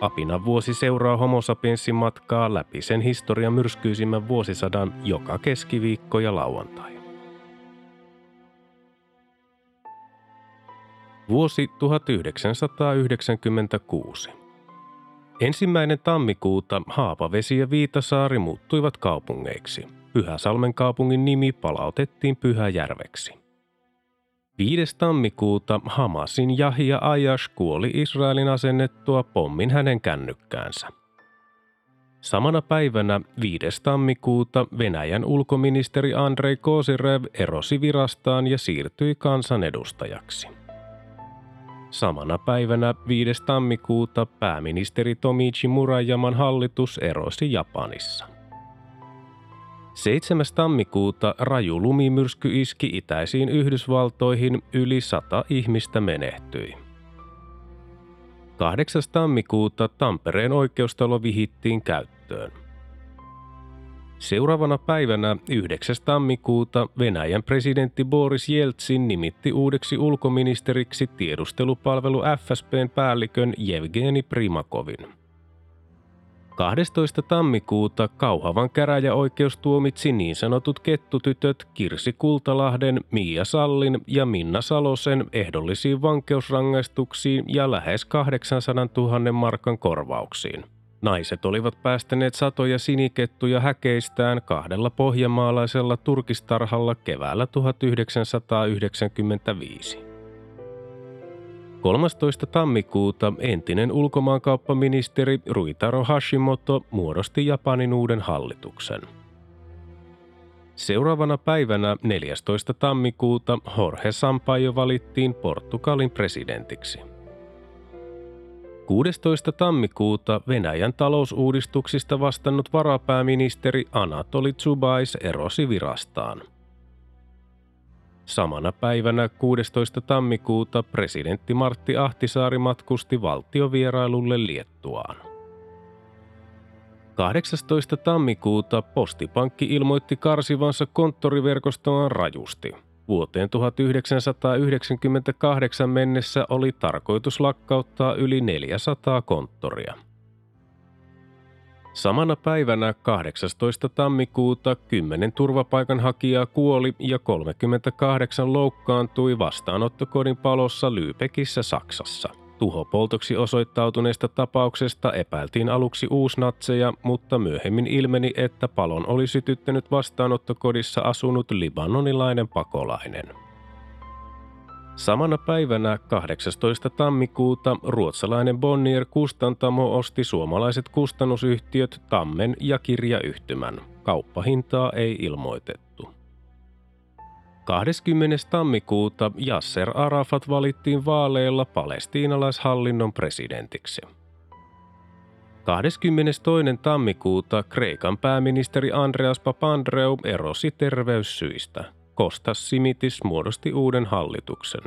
Apina vuosi seuraa homo matkaa läpi sen historian myrskyisimmän vuosisadan joka keskiviikko ja lauantai. Vuosi 1996. Ensimmäinen tammikuuta Haapavesi ja Viitasaari muuttuivat kaupungeiksi. Pyhäsalmen kaupungin nimi palautettiin Pyhäjärveksi. 5. tammikuuta Hamasin Jahia Ayash kuoli Israelin asennettua pommin hänen kännykkäänsä. Samana päivänä 5. tammikuuta Venäjän ulkoministeri Andrei Kosirev erosi virastaan ja siirtyi kansanedustajaksi. Samana päivänä 5. tammikuuta pääministeri Tomichi Murajaman hallitus erosi Japanissa. 7. tammikuuta raju lumimyrsky iski itäisiin Yhdysvaltoihin, yli sata ihmistä menehtyi. 8. tammikuuta Tampereen oikeustalo vihittiin käyttöön. Seuraavana päivänä 9. tammikuuta Venäjän presidentti Boris Jeltsin nimitti uudeksi ulkoministeriksi tiedustelupalvelu FSPn päällikön Jevgeni Primakovin. 12. tammikuuta Kauhavan käräjäoikeus tuomitsi niin sanotut kettutytöt Kirsi Kultalahden, Miia Sallin ja Minna Salosen ehdollisiin vankeusrangaistuksiin ja lähes 800 000 markan korvauksiin. Naiset olivat päästäneet satoja sinikettuja häkeistään kahdella pohjamaalaisella turkistarhalla keväällä 1995. 13. tammikuuta entinen ulkomaankauppaministeri Ruitaro Hashimoto muodosti Japanin uuden hallituksen. Seuraavana päivänä 14. tammikuuta Jorge Sampaio valittiin Portugalin presidentiksi. 16. tammikuuta Venäjän talousuudistuksista vastannut varapääministeri Anatoli Tsubais erosi virastaan. Samana päivänä 16. tammikuuta presidentti Martti Ahtisaari matkusti valtiovierailulle Liettuaan. 18. tammikuuta Postipankki ilmoitti karsivansa konttoriverkostoaan rajusti – Vuoteen 1998 mennessä oli tarkoitus lakkauttaa yli 400 konttoria. Samana päivänä 18. tammikuuta 10 turvapaikanhakijaa kuoli ja 38 loukkaantui vastaanottokodin palossa Lübeckissä Saksassa – Tuhopoltoksi osoittautuneesta tapauksesta epäiltiin aluksi uusnatseja, mutta myöhemmin ilmeni, että palon oli sytyttänyt vastaanottokodissa asunut libanonilainen pakolainen. Samana päivänä 18. tammikuuta ruotsalainen Bonnier Kustantamo osti suomalaiset kustannusyhtiöt Tammen ja Kirjayhtymän. Kauppahintaa ei ilmoitettu. 20. tammikuuta Yasser Arafat valittiin vaaleilla palestiinalaishallinnon presidentiksi. 22. tammikuuta Kreikan pääministeri Andreas Papandreou erosi terveyssyistä. Kostas Simitis muodosti uuden hallituksen.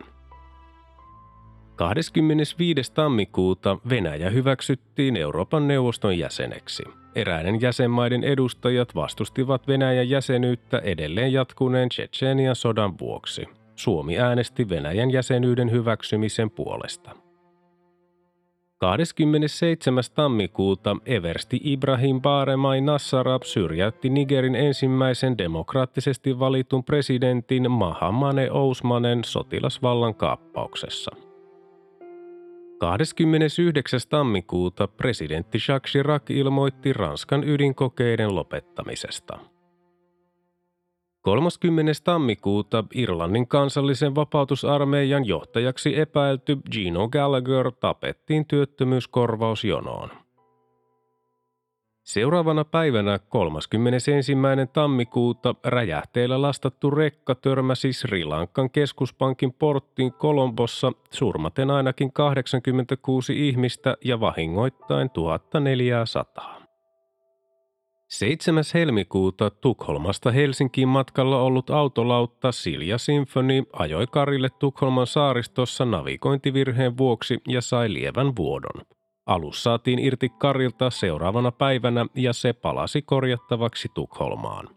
25. tammikuuta Venäjä hyväksyttiin Euroopan neuvoston jäseneksi – Eräiden jäsenmaiden edustajat vastustivat Venäjän jäsenyyttä edelleen jatkuneen Tsetsenian sodan vuoksi. Suomi äänesti Venäjän jäsenyyden hyväksymisen puolesta. 27. tammikuuta Eversti Ibrahim Baaremai Nassarab syrjäytti Nigerin ensimmäisen demokraattisesti valitun presidentin Mahamane Ousmanen sotilasvallan kaappauksessa – 29. tammikuuta presidentti Jacques Chirac ilmoitti Ranskan ydinkokeiden lopettamisesta. 30. tammikuuta Irlannin kansallisen vapautusarmeijan johtajaksi epäilty Gino Gallagher tapettiin työttömyyskorvausjonoon. Seuraavana päivänä 31. tammikuuta räjähteellä lastattu rekka törmäsi Sri Lankan keskuspankin porttiin Kolombossa surmaten ainakin 86 ihmistä ja vahingoittain 1400. 7. helmikuuta Tukholmasta Helsinkiin matkalla ollut autolautta Silja Symphony ajoi Karille Tukholman saaristossa navigointivirheen vuoksi ja sai lievän vuodon. Alus saatiin irti Karilta seuraavana päivänä ja se palasi korjattavaksi Tukholmaan.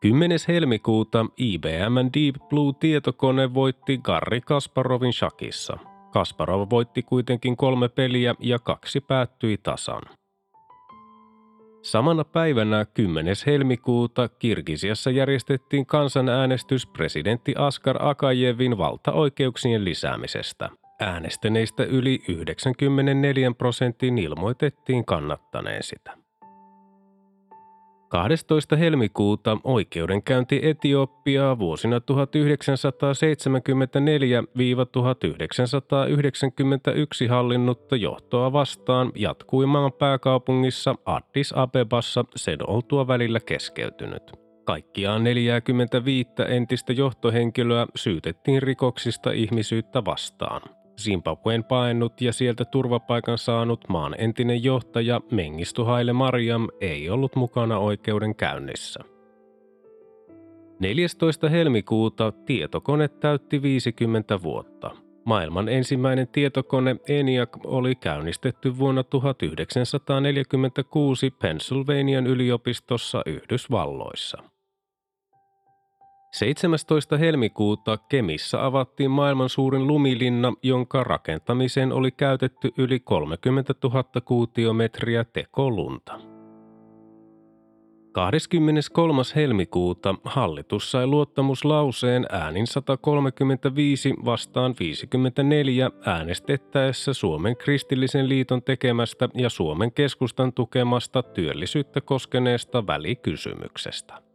10. helmikuuta IBM Deep Blue-tietokone voitti Garri Kasparovin shakissa. Kasparov voitti kuitenkin kolme peliä ja kaksi päättyi tasan. Samana päivänä 10. helmikuuta Kirgisiassa järjestettiin kansanäänestys presidentti Askar Akajevin valtaoikeuksien lisäämisestä. Äänestäneistä yli 94 prosentin ilmoitettiin kannattaneen sitä. 12. helmikuuta oikeudenkäynti Etiopiaa vuosina 1974-1991 hallinnutta johtoa vastaan jatkui maan pääkaupungissa Addis Abebassa sen oltua välillä keskeytynyt. Kaikkiaan 45 entistä johtohenkilöä syytettiin rikoksista ihmisyyttä vastaan. Zimbabwen paennut ja sieltä turvapaikan saanut maan entinen johtaja Mengistu Haile Mariam ei ollut mukana oikeudenkäynnissä. 14. helmikuuta tietokone täytti 50 vuotta. Maailman ensimmäinen tietokone ENIAC oli käynnistetty vuonna 1946 Pennsylvanian yliopistossa Yhdysvalloissa. 17. helmikuuta Kemissä avattiin maailman suurin lumilinna, jonka rakentamiseen oli käytetty yli 30 000 kuutiometriä tekolunta. 23. helmikuuta hallitus sai luottamuslauseen äänin 135 vastaan 54 äänestettäessä Suomen kristillisen liiton tekemästä ja Suomen keskustan tukemasta työllisyyttä koskeneesta välikysymyksestä.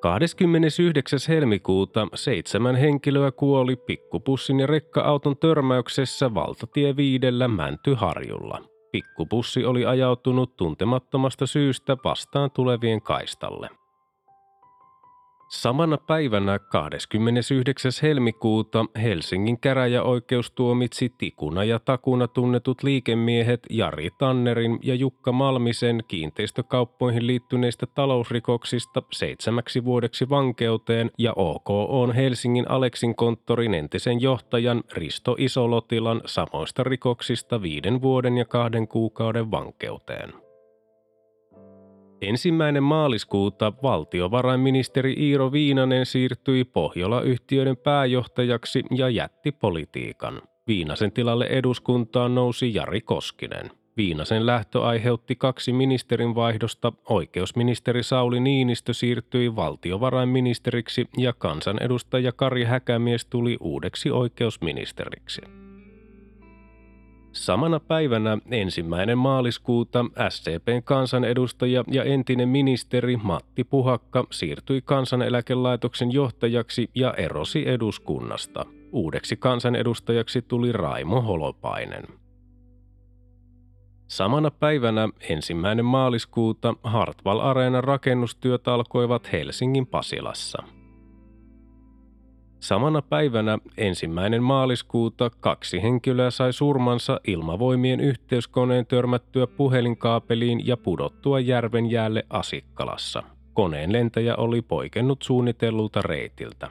29. helmikuuta seitsemän henkilöä kuoli pikkupussin ja rekka-auton törmäyksessä valtatie viidellä Mäntyharjulla. Pikkupussi oli ajautunut tuntemattomasta syystä vastaan tulevien kaistalle. Samana päivänä 29. helmikuuta Helsingin käräjäoikeus tuomitsi tikuna ja takuna tunnetut liikemiehet Jari Tannerin ja Jukka Malmisen kiinteistökauppoihin liittyneistä talousrikoksista seitsemäksi vuodeksi vankeuteen ja OK on Helsingin Aleksin konttorin entisen johtajan Risto Isolotilan samoista rikoksista viiden vuoden ja kahden kuukauden vankeuteen. Ensimmäinen maaliskuuta valtiovarainministeri Iiro Viinanen siirtyi Pohjola-yhtiöiden pääjohtajaksi ja jätti politiikan. Viinasen tilalle eduskuntaan nousi Jari Koskinen. Viinasen lähtö aiheutti kaksi ministerin vaihdosta. Oikeusministeri Sauli Niinistö siirtyi valtiovarainministeriksi ja kansanedustaja Kari Häkämies tuli uudeksi oikeusministeriksi. Samana päivänä ensimmäinen maaliskuuta SCPn kansanedustaja ja entinen ministeri Matti Puhakka siirtyi kansaneläkelaitoksen johtajaksi ja erosi eduskunnasta. Uudeksi kansanedustajaksi tuli Raimo Holopainen. Samana päivänä ensimmäinen maaliskuuta Hartwall Areenan rakennustyöt alkoivat Helsingin Pasilassa – Samana päivänä ensimmäinen maaliskuuta kaksi henkilöä sai surmansa ilmavoimien yhteyskoneen törmättyä puhelinkaapeliin ja pudottua järven jäälle Asikkalassa. Koneen lentäjä oli poikennut suunnitellulta reitiltä.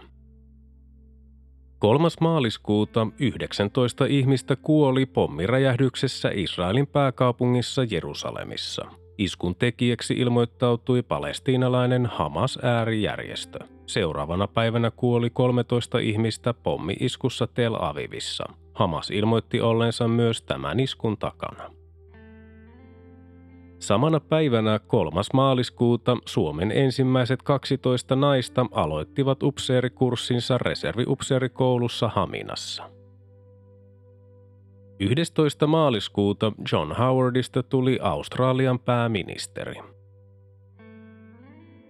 3. maaliskuuta 19 ihmistä kuoli pommiräjähdyksessä Israelin pääkaupungissa Jerusalemissa. Iskun tekijäksi ilmoittautui palestiinalainen Hamas-äärijärjestö. Seuraavana päivänä kuoli 13 ihmistä pommi-iskussa Tel Avivissa. Hamas ilmoitti olleensa myös tämän iskun takana. Samana päivänä 3. maaliskuuta Suomen ensimmäiset 12 naista aloittivat upseerikurssinsa reserviupseerikoulussa Haminassa. 11. maaliskuuta John Howardista tuli Australian pääministeri.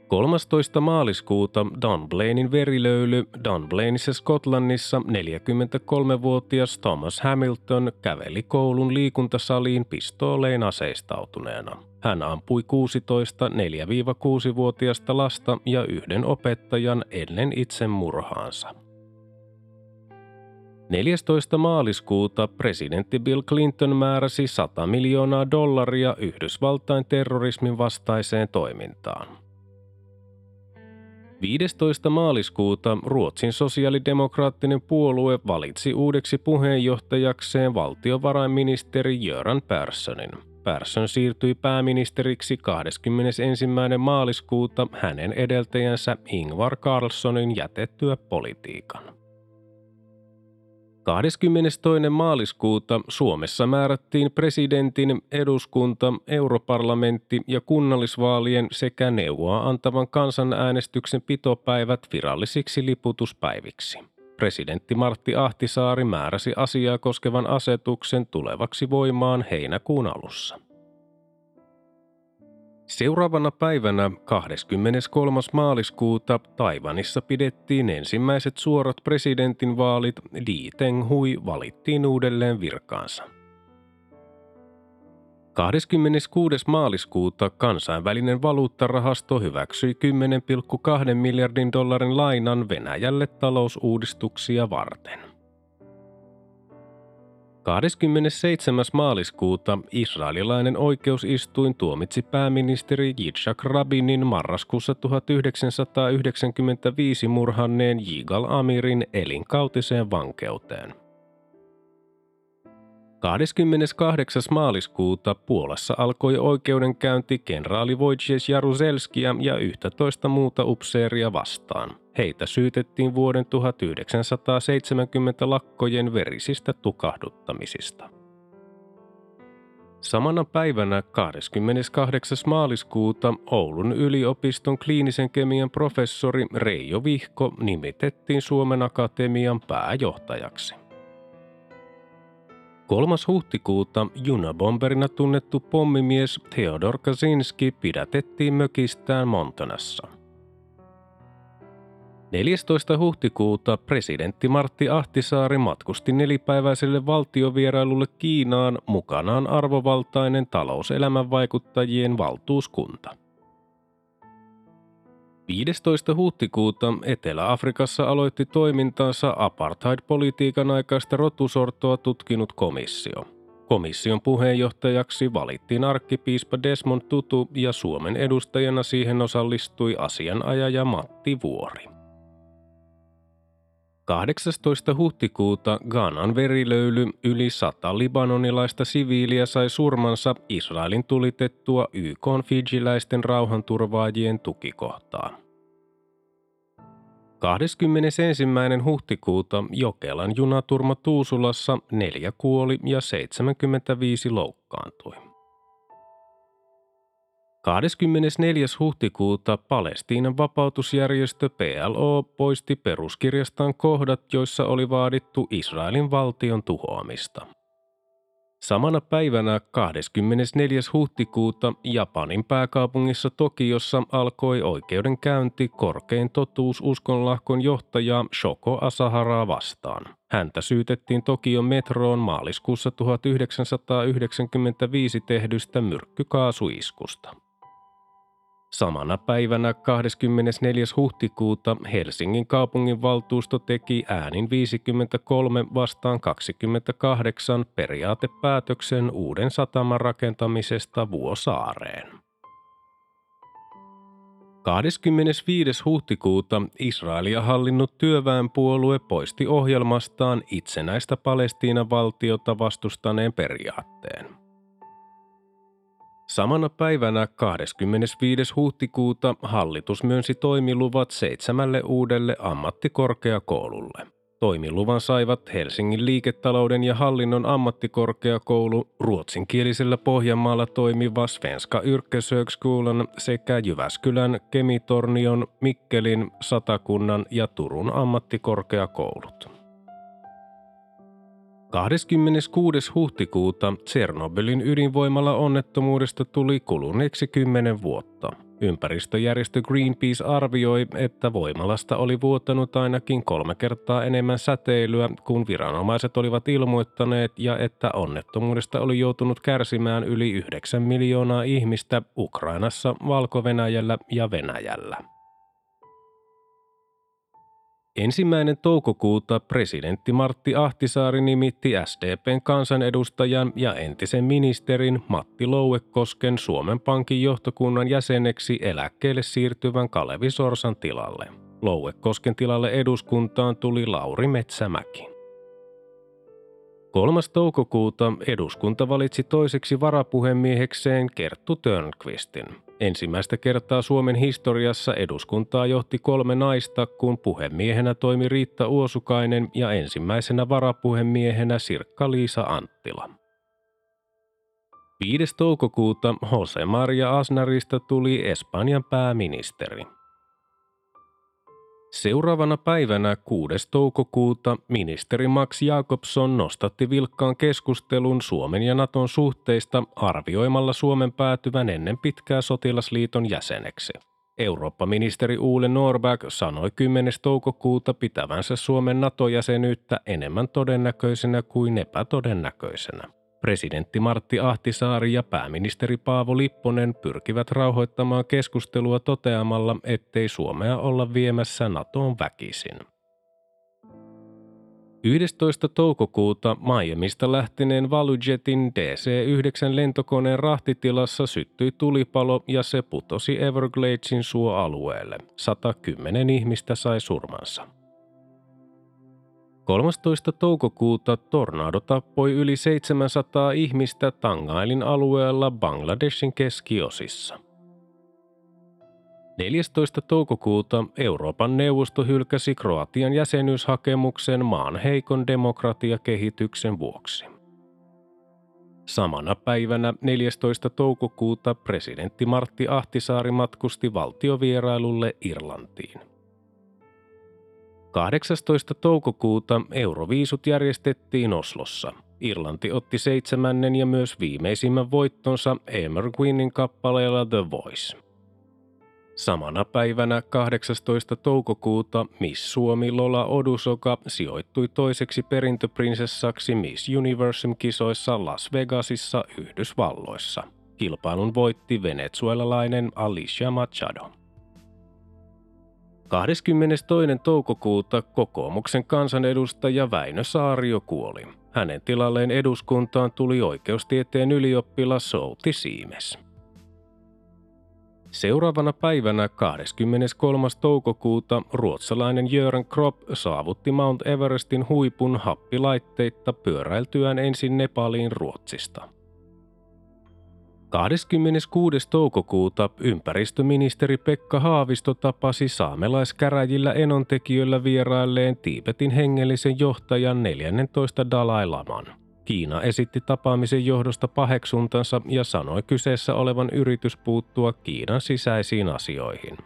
13. maaliskuuta Dunblainin verilöyly Dunblainissa Skotlannissa 43-vuotias Thomas Hamilton käveli koulun liikuntasaliin pistoolein aseistautuneena. Hän ampui 16 4-6-vuotiasta lasta ja yhden opettajan ennen itsemurhaansa. 14. maaliskuuta presidentti Bill Clinton määräsi 100 miljoonaa dollaria Yhdysvaltain terrorismin vastaiseen toimintaan. 15. maaliskuuta Ruotsin sosiaalidemokraattinen puolue valitsi uudeksi puheenjohtajakseen valtiovarainministeri Göran Perssonin. Persson siirtyi pääministeriksi 21. maaliskuuta hänen edeltäjänsä Ingvar Carlssonin jätettyä politiikan. 22. maaliskuuta Suomessa määrättiin presidentin, eduskunta, europarlamentti ja kunnallisvaalien sekä neuvoa antavan kansanäänestyksen pitopäivät virallisiksi liputuspäiviksi. Presidentti Martti Ahtisaari määräsi asiaa koskevan asetuksen tulevaksi voimaan heinäkuun alussa. Seuraavana päivänä 23. maaliskuuta Taivanissa pidettiin ensimmäiset suorat presidentinvaalit. Li Tenghui valittiin uudelleen virkaansa. 26. maaliskuuta kansainvälinen valuuttarahasto hyväksyi 10,2 miljardin dollarin lainan Venäjälle talousuudistuksia varten. 27. maaliskuuta israelilainen oikeusistuin tuomitsi pääministeri Yitzhak Rabinin marraskuussa 1995 murhanneen Yigal Amirin elinkautiseen vankeuteen. 28. maaliskuuta Puolassa alkoi oikeudenkäynti kenraali Wojciech Jaruzelskia ja 11 muuta upseeria vastaan. Heitä syytettiin vuoden 1970 lakkojen verisistä tukahduttamisista. Samana päivänä 28. maaliskuuta Oulun yliopiston kliinisen kemian professori Reijo Vihko nimitettiin Suomen Akatemian pääjohtajaksi. 3. huhtikuuta junabomberina tunnettu pommimies Theodor Kaczynski pidätettiin mökistään Montanassa. 14. huhtikuuta presidentti Martti Ahtisaari matkusti nelipäiväiselle valtiovierailulle Kiinaan mukanaan arvovaltainen talouselämän vaikuttajien valtuuskunta. 15. huhtikuuta Etelä-Afrikassa aloitti toimintaansa apartheid-politiikan aikaista rotusortoa tutkinut komissio. Komission puheenjohtajaksi valittiin arkkipiispa Desmond Tutu ja Suomen edustajana siihen osallistui asianajaja Matti Vuori. 18. huhtikuuta Ghanan verilöyly yli sata libanonilaista siviiliä sai surmansa Israelin tulitettua YK Fijiläisten rauhanturvaajien tukikohtaa. 21. huhtikuuta Jokelan junaturma Tuusulassa neljä kuoli ja 75 loukkaantui. 24. huhtikuuta Palestiinan vapautusjärjestö PLO poisti peruskirjastaan kohdat, joissa oli vaadittu Israelin valtion tuhoamista. Samana päivänä 24. huhtikuuta Japanin pääkaupungissa Tokiossa alkoi oikeudenkäynti korkein totuus uskonlahkon johtajaa Shoko Asaharaa vastaan. Häntä syytettiin Tokion metroon maaliskuussa 1995 tehdystä myrkkykaasuiskusta. Samana päivänä 24. huhtikuuta Helsingin kaupunginvaltuusto teki äänin 53 vastaan 28 periaatepäätöksen uuden sataman rakentamisesta Vuosaareen. 25. huhtikuuta Israelia hallinnut työväenpuolue poisti ohjelmastaan itsenäistä Palestiinan valtiota vastustaneen periaatteen. Samana päivänä 25. huhtikuuta hallitus myönsi toimiluvat seitsemälle uudelle ammattikorkeakoululle. Toimiluvan saivat Helsingin liiketalouden ja hallinnon ammattikorkeakoulu, ruotsinkielisellä Pohjanmaalla toimiva Svenska Yrkeshögskolan sekä Jyväskylän, Kemitornion, Mikkelin, Satakunnan ja Turun ammattikorkeakoulut. 26. huhtikuuta Tsernobylin ydinvoimalla onnettomuudesta tuli kuluneeksi 10 vuotta. Ympäristöjärjestö Greenpeace arvioi, että voimalasta oli vuotanut ainakin kolme kertaa enemmän säteilyä kuin viranomaiset olivat ilmoittaneet ja että onnettomuudesta oli joutunut kärsimään yli 9 miljoonaa ihmistä Ukrainassa, Valko-Venäjällä ja Venäjällä. Ensimmäinen toukokuuta presidentti Martti Ahtisaari nimitti SDPn kansanedustajan ja entisen ministerin Matti Louekosken Suomen Pankin johtokunnan jäseneksi eläkkeelle siirtyvän Kalevi Sorsan tilalle. Louekosken tilalle eduskuntaan tuli Lauri Metsämäki. 3. toukokuuta eduskunta valitsi toiseksi varapuhemiehekseen Kerttu Törnqvistin. Ensimmäistä kertaa Suomen historiassa eduskuntaa johti kolme naista, kun puhemiehenä toimi Riitta Uosukainen ja ensimmäisenä varapuhemiehenä Sirkka-Liisa Anttila. 5. toukokuuta Jose Maria Asnarista tuli Espanjan pääministeri. Seuraavana päivänä 6. toukokuuta ministeri Max Jakobson nostatti vilkkaan keskustelun Suomen ja Naton suhteista arvioimalla Suomen päätyvän ennen pitkää sotilasliiton jäseneksi. Eurooppa-ministeri Uule Norberg sanoi 10. toukokuuta pitävänsä Suomen NATO-jäsenyyttä enemmän todennäköisenä kuin epätodennäköisenä. Presidentti Martti Ahtisaari ja pääministeri Paavo Lipponen pyrkivät rauhoittamaan keskustelua toteamalla, ettei Suomea olla viemässä NATOon väkisin. 11. toukokuuta Miamista lähteneen Valujetin DC-9 lentokoneen rahtitilassa syttyi tulipalo ja se putosi Evergladesin suoalueelle. 110 ihmistä sai surmansa. 13. toukokuuta tornado tappoi yli 700 ihmistä Tangailin alueella Bangladeshin keskiosissa. 14. toukokuuta Euroopan neuvosto hylkäsi Kroatian jäsenyyshakemuksen maan heikon demokratiakehityksen vuoksi. Samana päivänä 14. toukokuuta presidentti Martti Ahtisaari matkusti valtiovierailulle Irlantiin. 18. toukokuuta Euroviisut järjestettiin Oslossa. Irlanti otti seitsemännen ja myös viimeisimmän voittonsa Emer Queenin kappaleella The Voice. Samana päivänä 18. toukokuuta Miss Suomi Lola Odusoka sijoittui toiseksi perintöprinsessaksi Miss Universum-kisoissa Las Vegasissa Yhdysvalloissa. Kilpailun voitti venezuelalainen Alicia Machado. 22. toukokuuta kokoomuksen kansanedustaja Väinö Saario kuoli. Hänen tilalleen eduskuntaan tuli oikeustieteen ylioppilas Souti Siimes. Seuraavana päivänä 23. toukokuuta ruotsalainen Jöran Kropp saavutti Mount Everestin huipun happilaitteita pyöräiltyään ensin Nepaliin Ruotsista. 26. toukokuuta ympäristöministeri Pekka Haavisto tapasi saamelaiskäräjillä enontekijöillä vierailleen Tiibetin hengellisen johtajan 14 Dalai Laman. Kiina esitti tapaamisen johdosta paheksuntansa ja sanoi kyseessä olevan yritys puuttua Kiinan sisäisiin asioihin.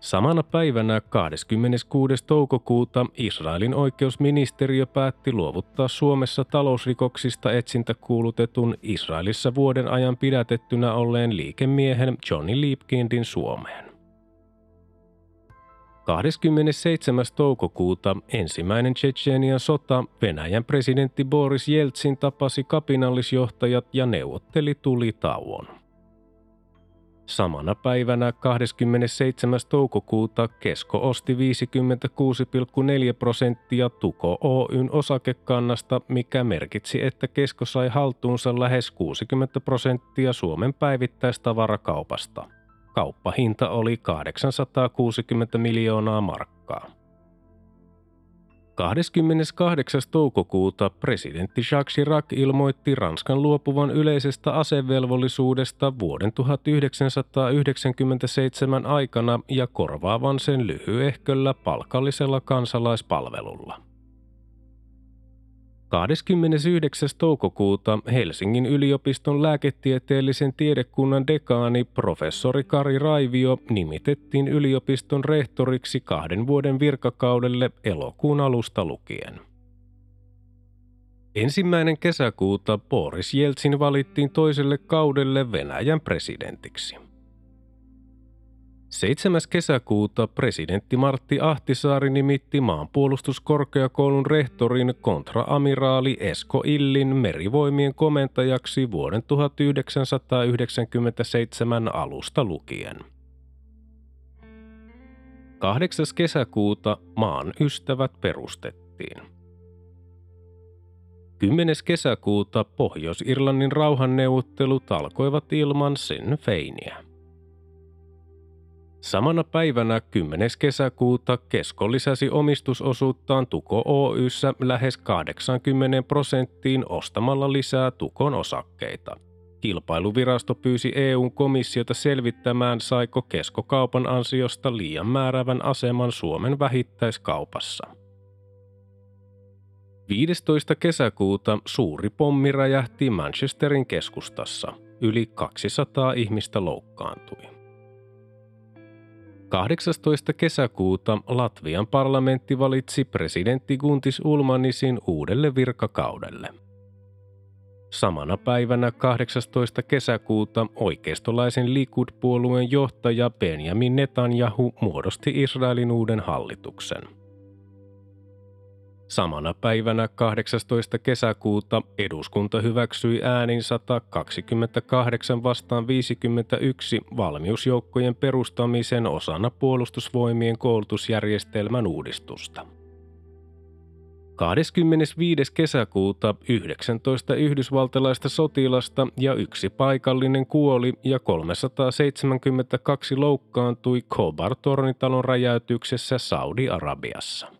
Samana päivänä 26. toukokuuta Israelin oikeusministeriö päätti luovuttaa Suomessa talousrikoksista etsintäkuulutetun Israelissa vuoden ajan pidätettynä olleen liikemiehen Johnny Liebkindin Suomeen. 27. toukokuuta ensimmäinen Tsetsenian sota Venäjän presidentti Boris Jeltsin tapasi kapinallisjohtajat ja neuvotteli tulitauon. Samana päivänä 27. toukokuuta Kesko osti 56,4 prosenttia Tuko Oyn osakekannasta, mikä merkitsi, että Kesko sai haltuunsa lähes 60 prosenttia Suomen päivittäistavarakaupasta. Kauppahinta oli 860 miljoonaa markkaa. 28. toukokuuta presidentti Jacques Chirac ilmoitti Ranskan luopuvan yleisestä asevelvollisuudesta vuoden 1997 aikana ja korvaavan sen lyhyehköllä palkallisella kansalaispalvelulla. 29. toukokuuta Helsingin yliopiston lääketieteellisen tiedekunnan dekaani professori Kari Raivio nimitettiin yliopiston rehtoriksi kahden vuoden virkakaudelle elokuun alusta lukien. Ensimmäinen kesäkuuta Boris Jeltsin valittiin toiselle kaudelle Venäjän presidentiksi. 7. kesäkuuta presidentti Martti Ahtisaari nimitti maanpuolustuskorkeakoulun rehtorin kontraamiraali Esko Illin merivoimien komentajaksi vuoden 1997 alusta lukien. 8. kesäkuuta maan ystävät perustettiin. 10. kesäkuuta Pohjois-Irlannin rauhanneuvottelut alkoivat ilman sen feiniä. Samana päivänä 10. kesäkuuta Kesko lisäsi omistusosuuttaan Tuko Oyssä lähes 80 prosenttiin ostamalla lisää Tukon osakkeita. Kilpailuvirasto pyysi EUn komissiota selvittämään, saiko Kesko-kaupan ansiosta liian määrävän aseman Suomen vähittäiskaupassa. 15. kesäkuuta suuri pommi räjähti Manchesterin keskustassa. Yli 200 ihmistä loukkaantui. 18. kesäkuuta Latvian parlamentti valitsi presidentti Guntis Ulmanisin uudelle virkakaudelle. Samana päivänä 18. kesäkuuta oikeistolaisen Likud-puolueen johtaja Benjamin Netanyahu muodosti Israelin uuden hallituksen – Samana päivänä 18. kesäkuuta eduskunta hyväksyi äänin 128 vastaan 51 valmiusjoukkojen perustamisen osana puolustusvoimien koulutusjärjestelmän uudistusta. 25. kesäkuuta 19 yhdysvaltalaista sotilasta ja yksi paikallinen kuoli ja 372 loukkaantui Khobar-tornitalon räjäytyksessä Saudi-Arabiassa.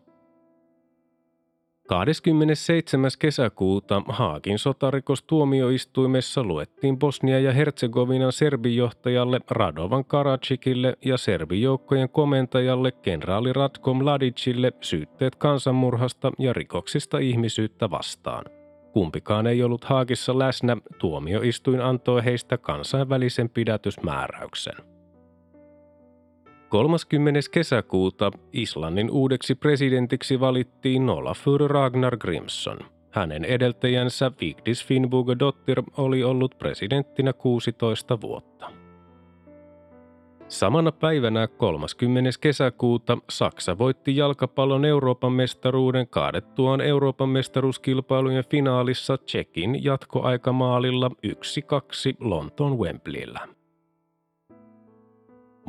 27. kesäkuuta Haakin sotarikostuomioistuimessa luettiin Bosnia ja Herzegovinan serbijohtajalle Radovan Karacikille ja serbijoukkojen komentajalle kenraali Ratko Mladicille syytteet kansanmurhasta ja rikoksista ihmisyyttä vastaan. Kumpikaan ei ollut Haakissa läsnä, tuomioistuin antoi heistä kansainvälisen pidätysmääräyksen. 30. kesäkuuta Islannin uudeksi presidentiksi valittiin Olafur Ragnar Grimson. Hänen edeltäjänsä Vigdis Finnbogadottir oli ollut presidenttinä 16 vuotta. Samana päivänä 30. kesäkuuta Saksa voitti jalkapallon Euroopan mestaruuden kaadettuaan Euroopan mestaruuskilpailujen finaalissa Tsekin jatkoaikamaalilla 1-2 Lontoon Wembleyllä.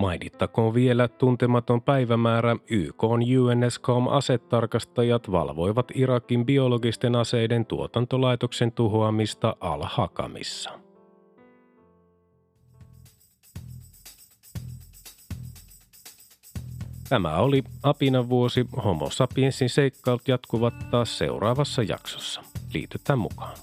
Mainittakoon vielä tuntematon päivämäärä YK UNSCOM-asetarkastajat valvoivat Irakin biologisten aseiden tuotantolaitoksen tuhoamista Al-Hakamissa. Tämä oli Apinan vuosi. Homo sapiensin seikkailut jatkuvat taas seuraavassa jaksossa. Liitytään mukaan.